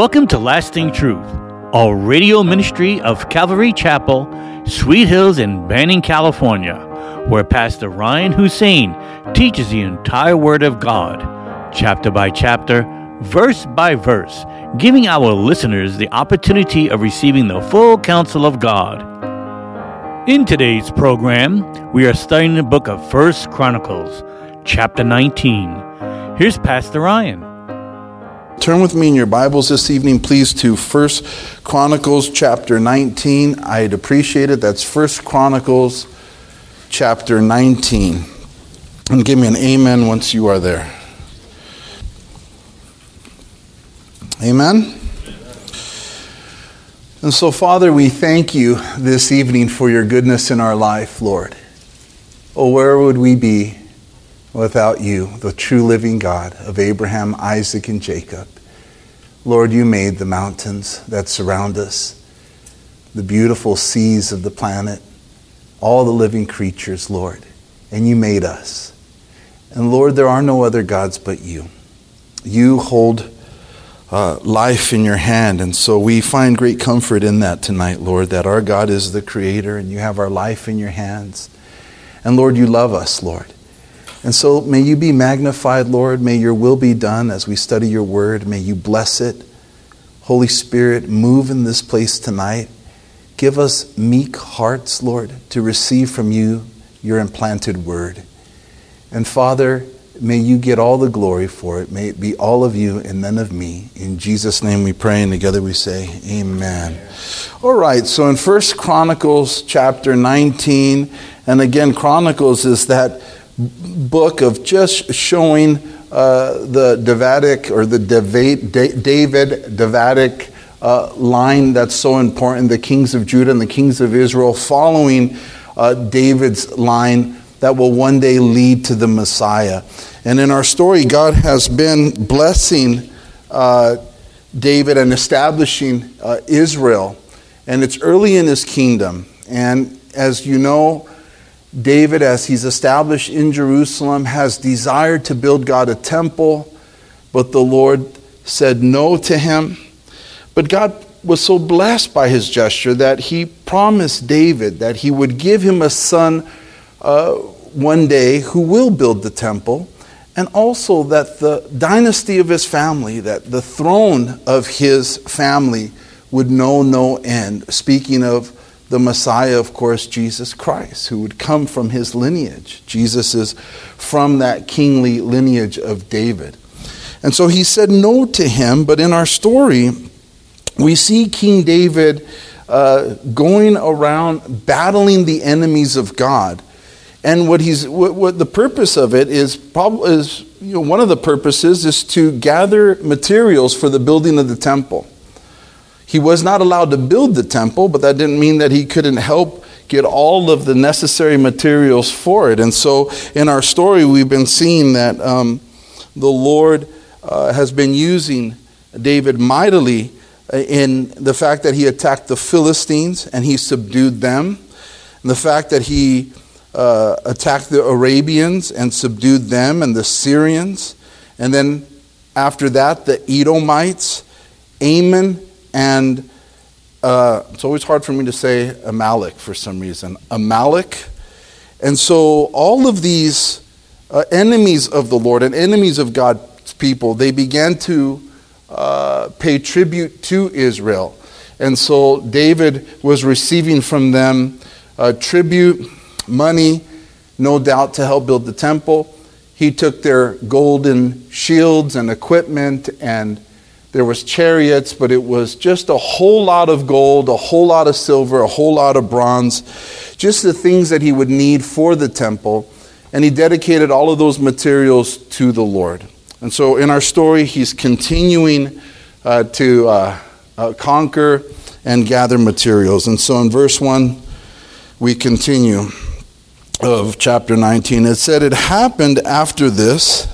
Welcome to Lasting Truth, a radio ministry of Calvary Chapel, Sweet Hills in Banning, California, where Pastor Ryan Hussein teaches the entire Word of God, chapter by chapter, verse by verse, giving our listeners the opportunity of receiving the full counsel of God. In today's program, we are studying the book of First Chronicles, chapter 19. Here's Pastor Ryan. Turn with me in your Bibles this evening, please, to First Chronicles chapter 19. I'd appreciate it. That's First Chronicles chapter 19. And give me an amen once you are there. Amen. And so, Father, we thank you this evening for your goodness in our life, Lord. Oh, where would we be without you, the true living God of Abraham, Isaac, and Jacob. Lord, you made the mountains that surround us, the beautiful seas of the planet, all the living creatures, Lord, and you made us. And Lord, there are no other gods but you. You hold uh, life in your hand, and so we find great comfort in that tonight, Lord, that our God is the creator and you have our life in your hands. And Lord, you love us, Lord. And so may you be magnified, Lord. May your will be done as we study your word. May you bless it. Holy Spirit, move in this place tonight. Give us meek hearts, Lord, to receive from you your implanted word. And Father, may you get all the glory for it. May it be all of you and none of me. In Jesus' name we pray, and together we say, Amen. All right, so in First Chronicles chapter 19, and again, Chronicles is that book of just showing uh, the Davidic or the David, David Davidic uh, line that's so important, the kings of Judah and the kings of Israel, following uh, David's line that will one day lead to the Messiah. And in our story, God has been blessing uh, David and establishing uh, Israel. And it's early in his kingdom. And as you know, David, as he's established in Jerusalem, has desired to build God a temple, but the Lord said no to him. But God was so blessed by his gesture that he promised David that he would give him a son uh, one day who will build the temple, and also that the dynasty of his family, that the throne of his family would know no end. Speaking of the Messiah, of course, Jesus Christ, who would come from his lineage. Jesus is from that kingly lineage of David. And so he said no to him, but in our story, we see King David uh, going around battling the enemies of God. And what he's what, what the purpose of it is probably is you know one of the purposes is to gather materials for the building of the temple. He was not allowed to build the temple, but that didn't mean that he couldn't help get all of the necessary materials for it. And so in our story, we've been seeing that um, the Lord uh, has been using David mightily uh, in the fact that he attacked the Philistines and he subdued them, and the fact that he uh, attacked the Arabians and subdued them, and the Syrians, and then after that, the Edomites, Ammon, and uh, it's always hard for me to say Amalek for some reason. Amalek. And so all of these uh, enemies of the Lord and enemies of God's people, they began to uh, pay tribute to Israel. And so David was receiving from them uh, tribute, money, no doubt to help build the temple. He took their golden shields and equipment and there was chariots, but it was just a whole lot of gold, a whole lot of silver, a whole lot of bronze, just the things that he would need for the temple. And he dedicated all of those materials to the Lord. And so in our story, he's continuing uh, to uh, uh, conquer and gather materials. And so in verse 1, we continue of chapter 19. It said, It happened after this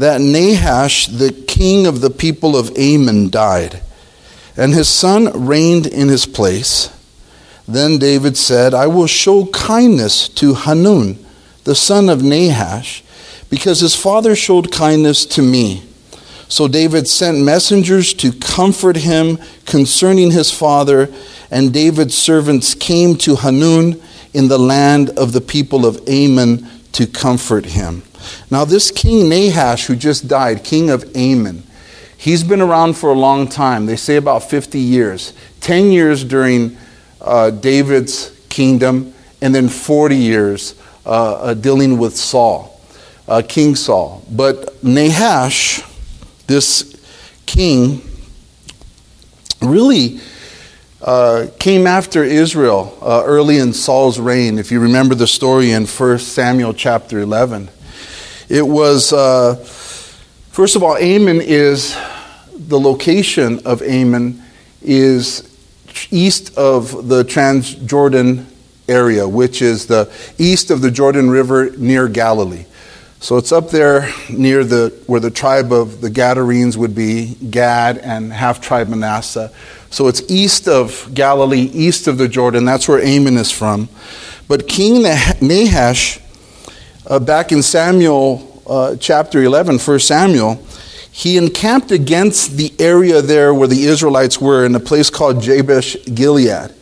that Nahash, the king of the people of Ammon, died, and his son reigned in his place. Then David said, I will show kindness to Hanun, the son of Nahash, because his father showed kindness to me. So David sent messengers to comfort him concerning his father, and David's servants came to Hanun in the land of the people of Ammon to comfort him. Now, this king Nahash, who just died, king of Ammon, he's been around for a long time. They say about 50 years. 10 years during uh, David's kingdom, and then 40 years uh, uh, dealing with Saul, uh, King Saul. But Nahash, this king, really uh, came after Israel uh, early in Saul's reign. If you remember the story in 1 Samuel chapter 11, it was, uh, first of all, Ammon is the location of Ammon is east of the Transjordan area, which is the east of the Jordan River near Galilee. So it's up there near the where the tribe of the Gadarenes would be, Gad and half tribe Manasseh. So it's east of Galilee, east of the Jordan. That's where Ammon is from. But King Nahash, uh, back in Samuel uh, chapter 11, 1 Samuel, he encamped against the area there where the Israelites were in a place called Jabesh Gilead.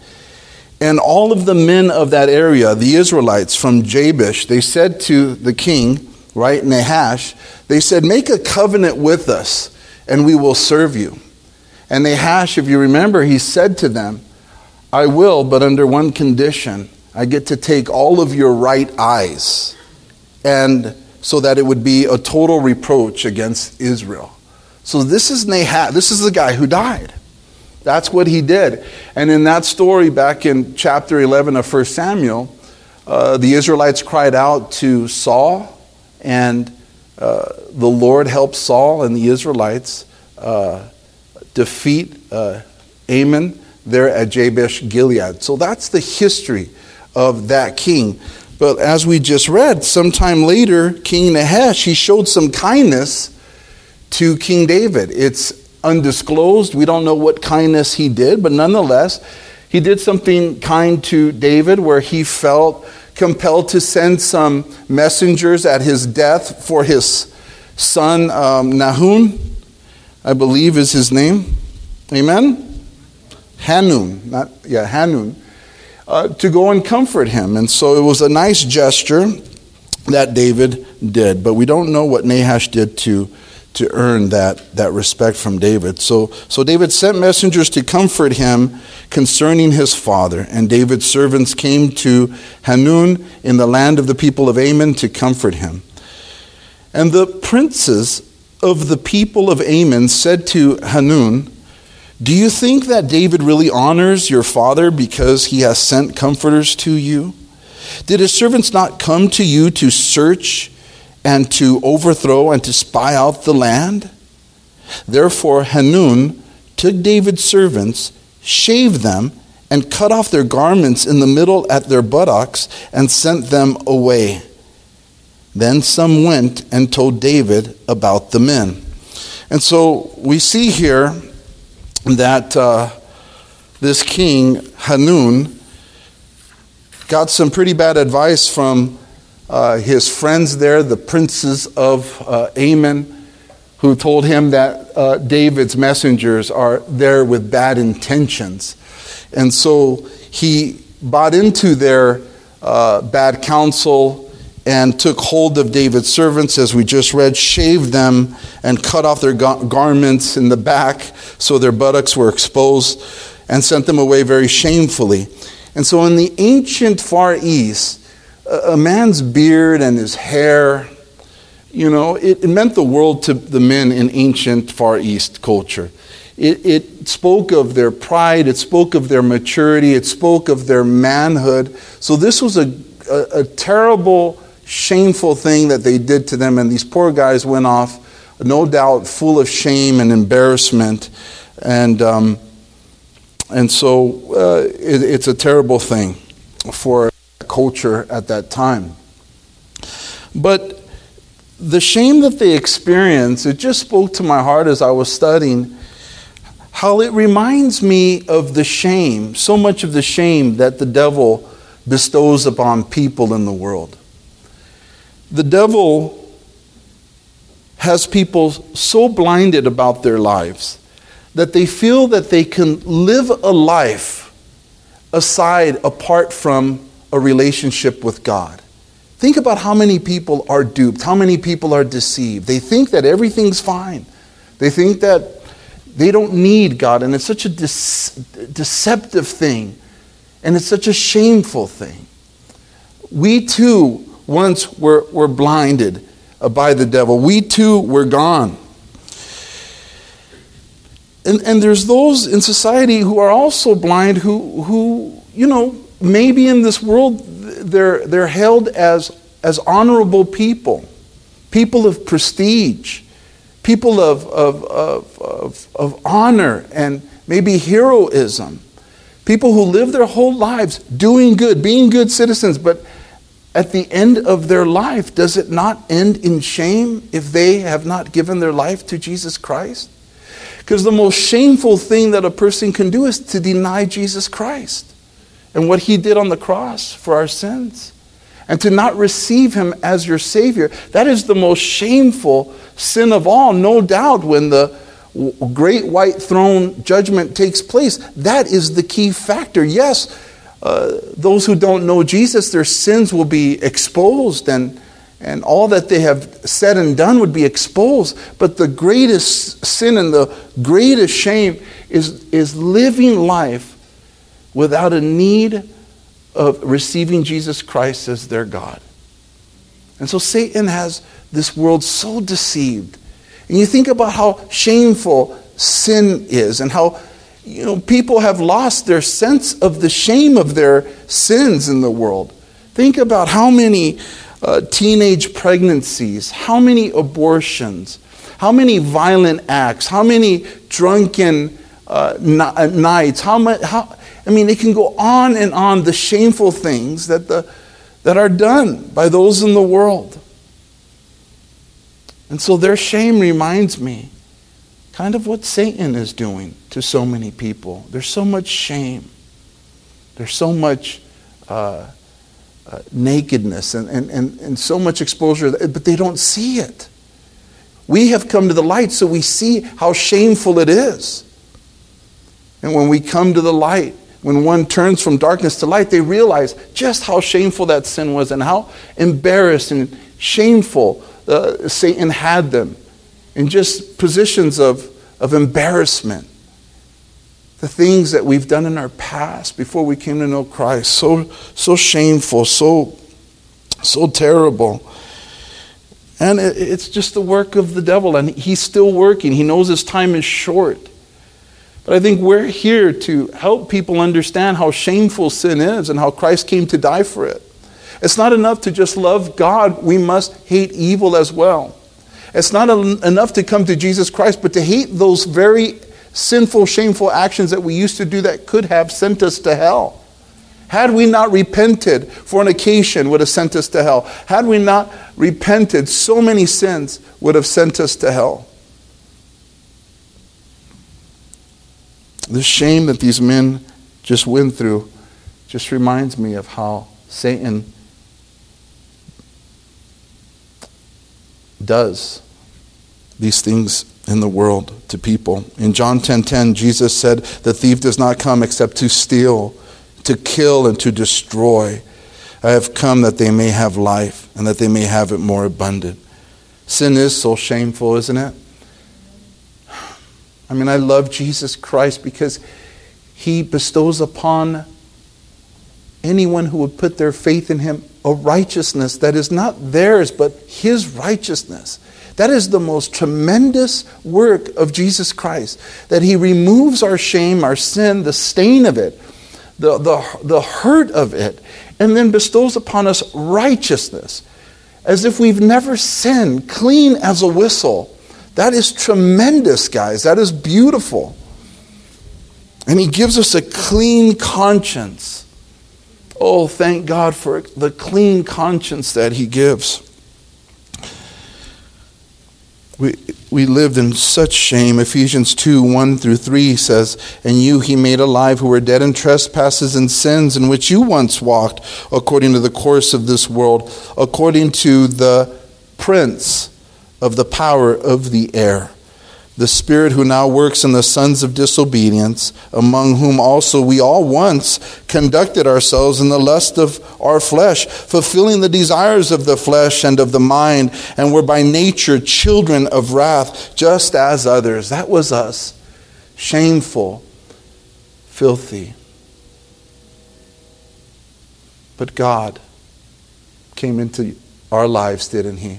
And all of the men of that area, the Israelites from Jabesh, they said to the king, right, Nahash, they said, Make a covenant with us, and we will serve you. And Nahash, if you remember, he said to them, I will, but under one condition. I get to take all of your right eyes, and so that it would be a total reproach against Israel. So this is Nahash, this is the guy who died. That's what he did. And in that story, back in chapter 11 of 1 Samuel, uh, the Israelites cried out to Saul and uh, the Lord helped Saul and the Israelites uh, defeat uh, Ammon there at Jabesh Gilead. So that's the history of that king. But as we just read, sometime later, King Nahash, he showed some kindness to King David. It's undisclosed. We don't know what kindness he did, but nonetheless, he did something kind to David where he felt compelled to send some messengers at his death for his son um, Nahum, I believe is his name. Amen? Hanun, not, yeah, Hanun, uh, to go and comfort him. And so it was a nice gesture that David did, but we don't know what Nahash did to to earn that, that respect from David. So, so David sent messengers to comfort him concerning his father. And David's servants came to Hanun in the land of the people of Ammon to comfort him. And the princes of the people of Ammon said to Hanun, Do you think that David really honors your father because he has sent comforters to you? Did his servants not come to you to search and to overthrow and to spy out the land? Therefore, Hanun took David's servants, shaved them, and cut off their garments in the middle at their buttocks, and sent them away. Then some went and told David about the men. And so we see here that uh, this king, Hanun, got some pretty bad advice from uh, his friends there, the princes of uh, Ammon, who told him that uh, David's messengers are there with bad intentions. And so he bought into their uh, bad counsel and took hold of David's servants, as we just read, shaved them, and cut off their ga- garments in the back so their buttocks were exposed, and sent them away very shamefully. And so in the ancient Far East, a man's beard and his hair, you know, it, it, meant the world to the men in ancient Far East culture. It, it spoke of their pride, it spoke of their maturity, it spoke of their manhood. So this was a, a, a terrible, shameful thing that they did to them, and these poor guys went off, no doubt, full of shame and embarrassment. And, um, and so uh, it, it's a terrible thing for culture at that time. But the shame that they experienced, it just spoke to my heart as I was studying how it reminds me of the shame, so much of the shame that the devil bestows upon people in the world. The devil has people so blinded about their lives that they feel that they can live a life aside apart from a relationship with God. Think about how many people are duped, how many people are deceived. They think that everything's fine. They think that they don't need God, and it's such a de- deceptive thing, and it's such a shameful thing. We too once were, were blinded by the devil. We too were gone. And, and there's those in society who are also blind who, who, you know, maybe in this world they're, they're held as, as honorable people, people of prestige, people of, of, of, of, of honor and maybe heroism, people who live their whole lives doing good, being good citizens, but at the end of their life, does it not end in shame if they have not given their life to Jesus Christ? Because the most shameful thing that a person can do is to deny Jesus Christ and what he did on the cross for our sins. And to not receive him as your Savior. That is the most shameful sin of all, no doubt, when the great white throne judgment takes place. That is the key factor. Yes, uh, those who don't know Jesus, their sins will be exposed and, and all that they have said and done would be exposed. But the greatest sin and the greatest shame is, is living life without a need of receiving Jesus Christ as their God. And so Satan has this world so deceived. And you think about how shameful sin is and how you know, people have lost their sense of the shame of their sins in the world. Think about how many uh, teenage pregnancies, how many abortions, how many violent acts, how many drunken uh, uh nights, how much, how, I mean, it can go on and on the shameful things that, the, that are done by those in the world. And so their shame reminds me kind of what Satan is doing to so many people. There's so much shame, there's so much uh, uh, nakedness, and, and, and, and so much exposure, but they don't see it. We have come to the light so we see how shameful it is. And when we come to the light, when one turns from darkness to light, they realize just how shameful that sin was and how embarrassed and shameful uh, Satan had them in just positions of, of embarrassment. The things that we've done in our past before we came to know Christ, so, so shameful, so, so terrible. And it, it's just the work of the devil, and he's still working. He knows his time is short. But I think we're here to help people understand how shameful sin is and how Christ came to die for it. It's not enough to just love God, we must hate evil as well. It's not enough to come to Jesus Christ, but to hate those very sinful, shameful actions that we used to do that could have sent us to hell. Had we not repented, fornication would have sent us to hell. Had we not repented, so many sins would have sent us to hell. The shame that these men just went through just reminds me of how Satan does these things in the world to people. In John 10:10, 10, 10, Jesus said, "The thief does not come except to steal, to kill and to destroy. I have come that they may have life and that they may have it more abundant." Sin is so shameful, isn't it? I mean, I love Jesus Christ because he bestows upon anyone who would put their faith in him a righteousness that is not theirs, but his righteousness. That is the most tremendous work of Jesus Christ. That he removes our shame, our sin, the stain of it, the, the, the hurt of it, and then bestows upon us righteousness as if we've never sinned, clean as a whistle. That is tremendous, guys. That is beautiful. And he gives us a clean conscience Oh, thank God for the clean conscience that He gives. We, we lived in such shame. Ephesians 2 1 through 3 says, And you he made alive who were dead in trespasses and sins, in which you once walked, according to the course of this world, according to the prince of the power of the air the Spirit who now works in the sons of disobedience, among whom also we all once conducted ourselves in the lust of our flesh, fulfilling the desires of the flesh and of the mind, and were by nature children of wrath, just as others. That was us. Shameful, filthy. But God came into our lives, didn't He?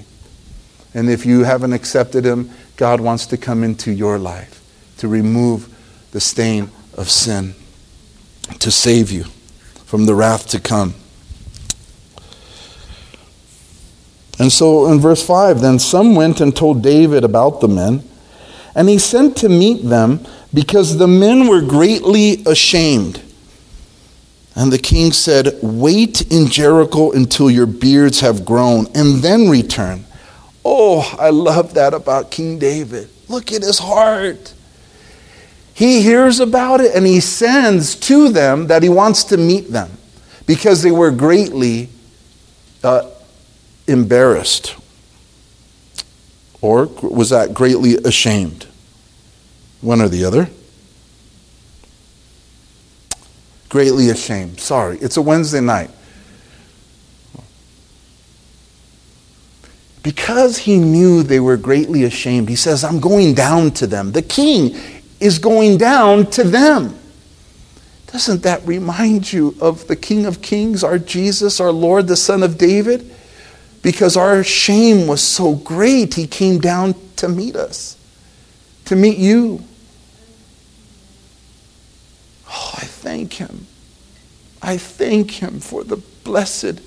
And if you haven't accepted Him, God wants to come into your life to remove the stain of sin, to save you from the wrath to come. And so in verse 5, then some went and told David about the men, and he sent to meet them because the men were greatly ashamed. And the king said, Wait in Jericho until your beards have grown, and then return. Oh, I love that about King David. Look at his heart. He hears about it and he sends to them that he wants to meet them because they were greatly uh, embarrassed. Or was that greatly ashamed? One or the other. Greatly ashamed. Sorry, it's a Wednesday night. Because he knew they were greatly ashamed, he says, I'm going down to them. The king is going down to them. Doesn't that remind you of the King of Kings, our Jesus, our Lord, the Son of David? Because our shame was so great, he came down to meet us, to meet you. Oh, I thank him. I thank him for the blessed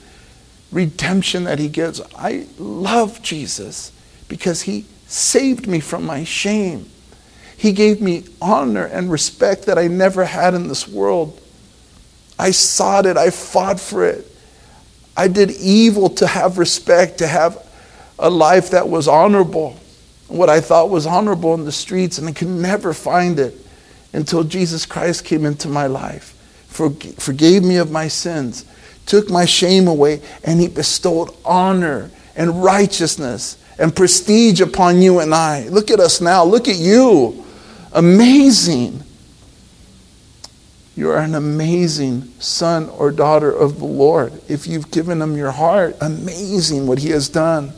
redemption that he gives. I love Jesus because he saved me from my shame. He gave me honor and respect that I never had in this world. I sought it, I fought for it. I did evil to have respect, to have a life that was honorable, what I thought was honorable in the streets, and I could never find it until Jesus Christ came into my life, forgave me of my sins, took my shame away, and He bestowed honor and righteousness and prestige upon you and I. Look at us now. Look at you. Amazing. You are an amazing son or daughter of the Lord. If you've given Him your heart, amazing what He has done.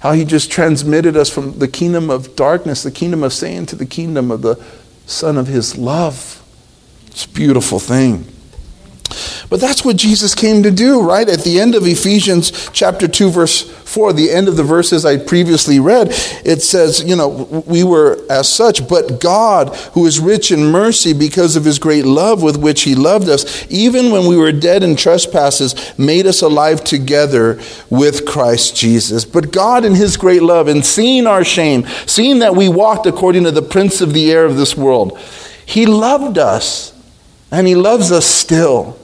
How He just transmitted us from the kingdom of darkness, the kingdom of Satan, to the kingdom of the Son of His love. It's a beautiful thing. But that's what Jesus came to do, right? At the end of Ephesians chapter 2, verse 4, the end of the verses I previously read, it says, you know, we were as such, but God, who is rich in mercy because of his great love with which he loved us, even when we were dead in trespasses, made us alive together with Christ Jesus. But God, in his great love, and seeing our shame, seeing that we walked according to the prince of the air of this world, he loved us, and he loves us still.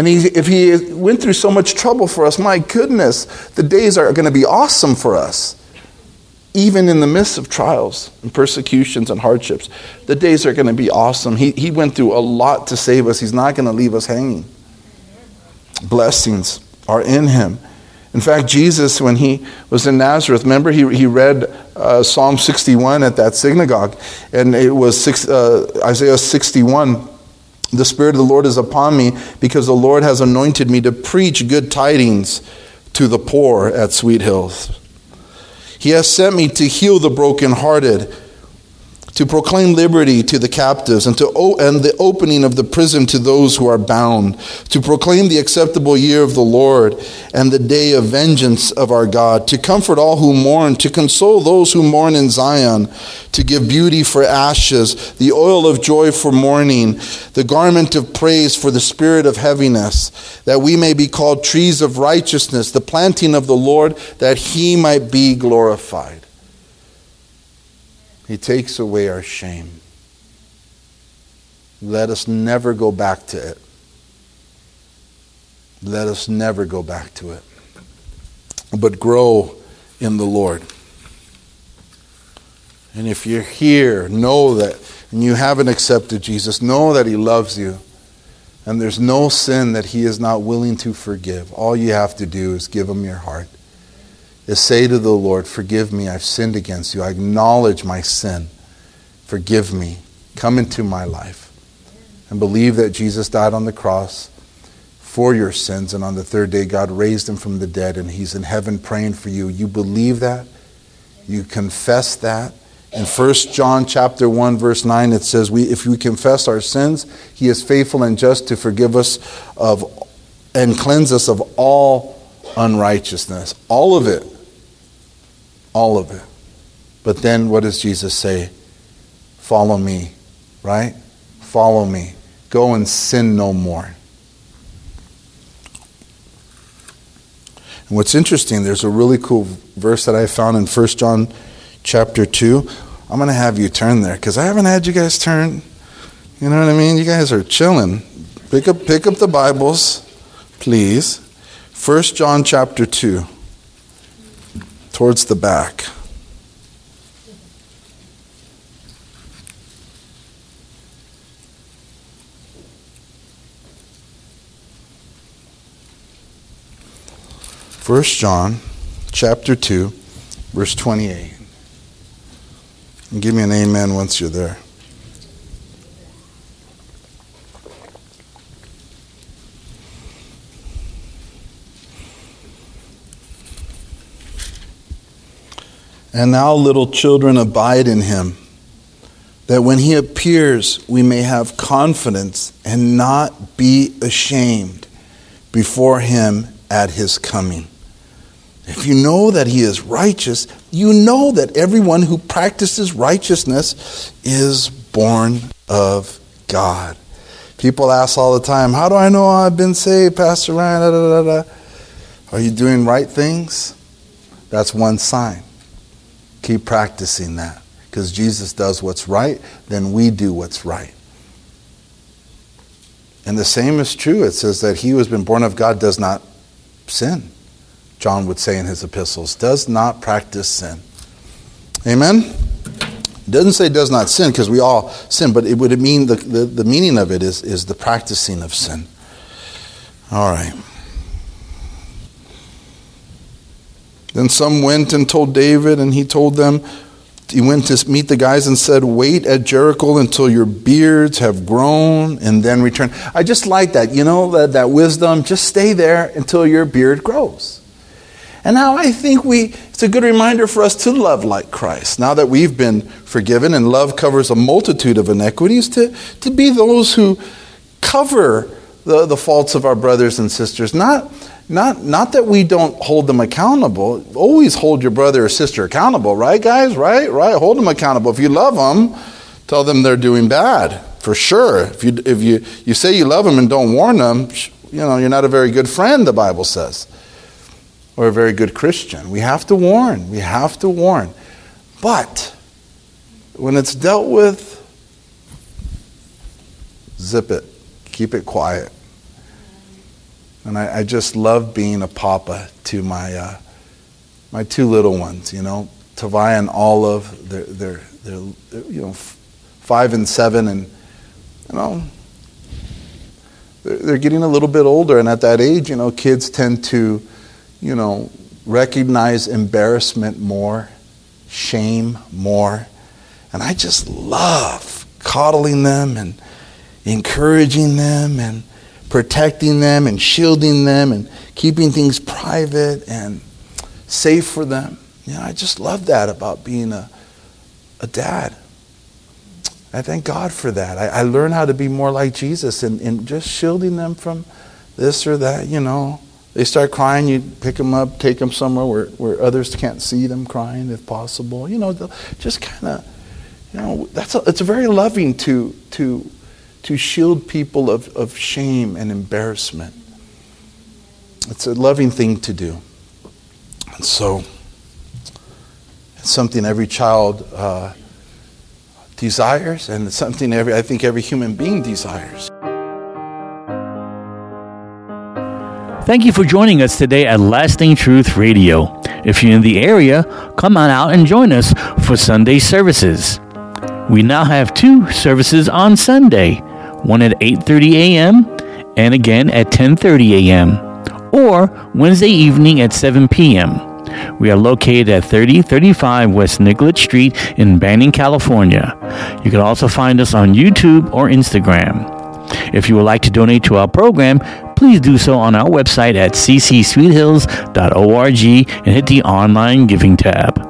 And he, if he went through so much trouble for us, my goodness, the days are going to be awesome for us. Even in the midst of trials and persecutions and hardships, the days are going to be awesome. He, he went through a lot to save us. He's not going to leave us hanging. Blessings are in him. In fact, Jesus, when he was in Nazareth, remember he, he read uh, Psalm 61 at that synagogue, and it was six, uh, Isaiah 61 the Spirit of the Lord is upon me because the Lord has anointed me to preach good tidings to the poor at Sweet Hills. He has sent me to heal the brokenhearted to proclaim liberty to the captives and to and the opening of the prison to those who are bound to proclaim the acceptable year of the Lord and the day of vengeance of our God to comfort all who mourn to console those who mourn in Zion to give beauty for ashes the oil of joy for mourning the garment of praise for the spirit of heaviness that we may be called trees of righteousness the planting of the Lord that he might be glorified he takes away our shame. Let us never go back to it. Let us never go back to it. But grow in the Lord. And if you're here, know that, and you haven't accepted Jesus, know that He loves you. And there's no sin that He is not willing to forgive. All you have to do is give Him your heart. Is say to the Lord, Forgive me, I've sinned against you. I acknowledge my sin. Forgive me. Come into my life. And believe that Jesus died on the cross for your sins, and on the third day, God raised him from the dead, and he's in heaven praying for you. You believe that? You confess that? In 1 John chapter 1 verse 9 it says we if we confess our sins he is faithful and just to forgive us of and cleanse us of all unrighteousness all of it all of it but then what does Jesus say follow me right follow me go and sin no more and what's interesting there's a really cool verse that I found in 1 John chapter 2. I'm going to have you turn there because I haven't had you guys turn. You know what I mean? You guys are chilling. Pick up, pick up the Bibles, please. 1 John chapter 2, towards the back. First John chapter 2 verse 28 and give me an amen once you're there. And now, little children, abide in him, that when he appears, we may have confidence and not be ashamed before him at his coming. If you know that he is righteous, you know that everyone who practices righteousness is born of God. People ask all the time, How do I know I've been saved, Pastor Ryan? Da, da, da, Are you doing right things? That's one sign. Keep practicing that. Because Jesus does what's right, then we do what's right. And the same is true. It says that he who has been born of God does not sin. John would say in his epistles, does not practice sin. Amen? It doesn't say does not sin because we all sin, but it would mean the, the, the meaning of it is, is the practicing of sin. All right. Then some went and told David, and he told them, he went to meet the guys and said, Wait at Jericho until your beards have grown and then return. I just like that, you know, that, that wisdom. Just stay there until your beard grows. And now I think we, it's a good reminder for us to love like Christ. Now that we've been forgiven and love covers a multitude of iniquities, to, to be those who cover the, the faults of our brothers and sisters. Not, not, not that we don't hold them accountable. Always hold your brother or sister accountable, right, guys? Right? Right? Hold them accountable. If you love them, tell them they're doing bad, for sure. If you, if you, you say you love them and don't warn them, you know, you're not a very good friend, the Bible says or a very good Christian. We have to warn. We have to warn. But when it's dealt with, zip it, keep it quiet. And I, I just love being a papa to my uh, my two little ones. You know, Tavai and Olive. They're, they're they're, they're you know five and seven, and you know they're, they're getting a little bit older. And at that age, you know, kids tend to you know, recognize embarrassment more, shame more. And I just love coddling them and encouraging them and protecting them and shielding them and keeping things private and safe for them. You know, I just love that about being a, a dad. I thank God for that. I, I learn how to be more like Jesus and, and just shielding them from this or that, you know. They start crying, you pick them up, take them somewhere where, where others can't see them crying if possible. You know, just kind of, you know, that's a, it's very loving to, to, to shield people of, of shame and embarrassment. It's a loving thing to do. And so, it's something every child uh, desires, and it's something every, I think every human being desires. Thank you for joining us today at Lasting Truth Radio. If you're in the area, come on out and join us for Sunday services. We now have two services on Sunday, one at 8:30 a.m. and again at 10:30 a.m. or Wednesday evening at 7 p.m. We are located at 3035 West Nicolet Street in Banning, California. You can also find us on YouTube or Instagram. If you would like to donate to our program, please do so on our website at ccsweethills.org and hit the online giving tab.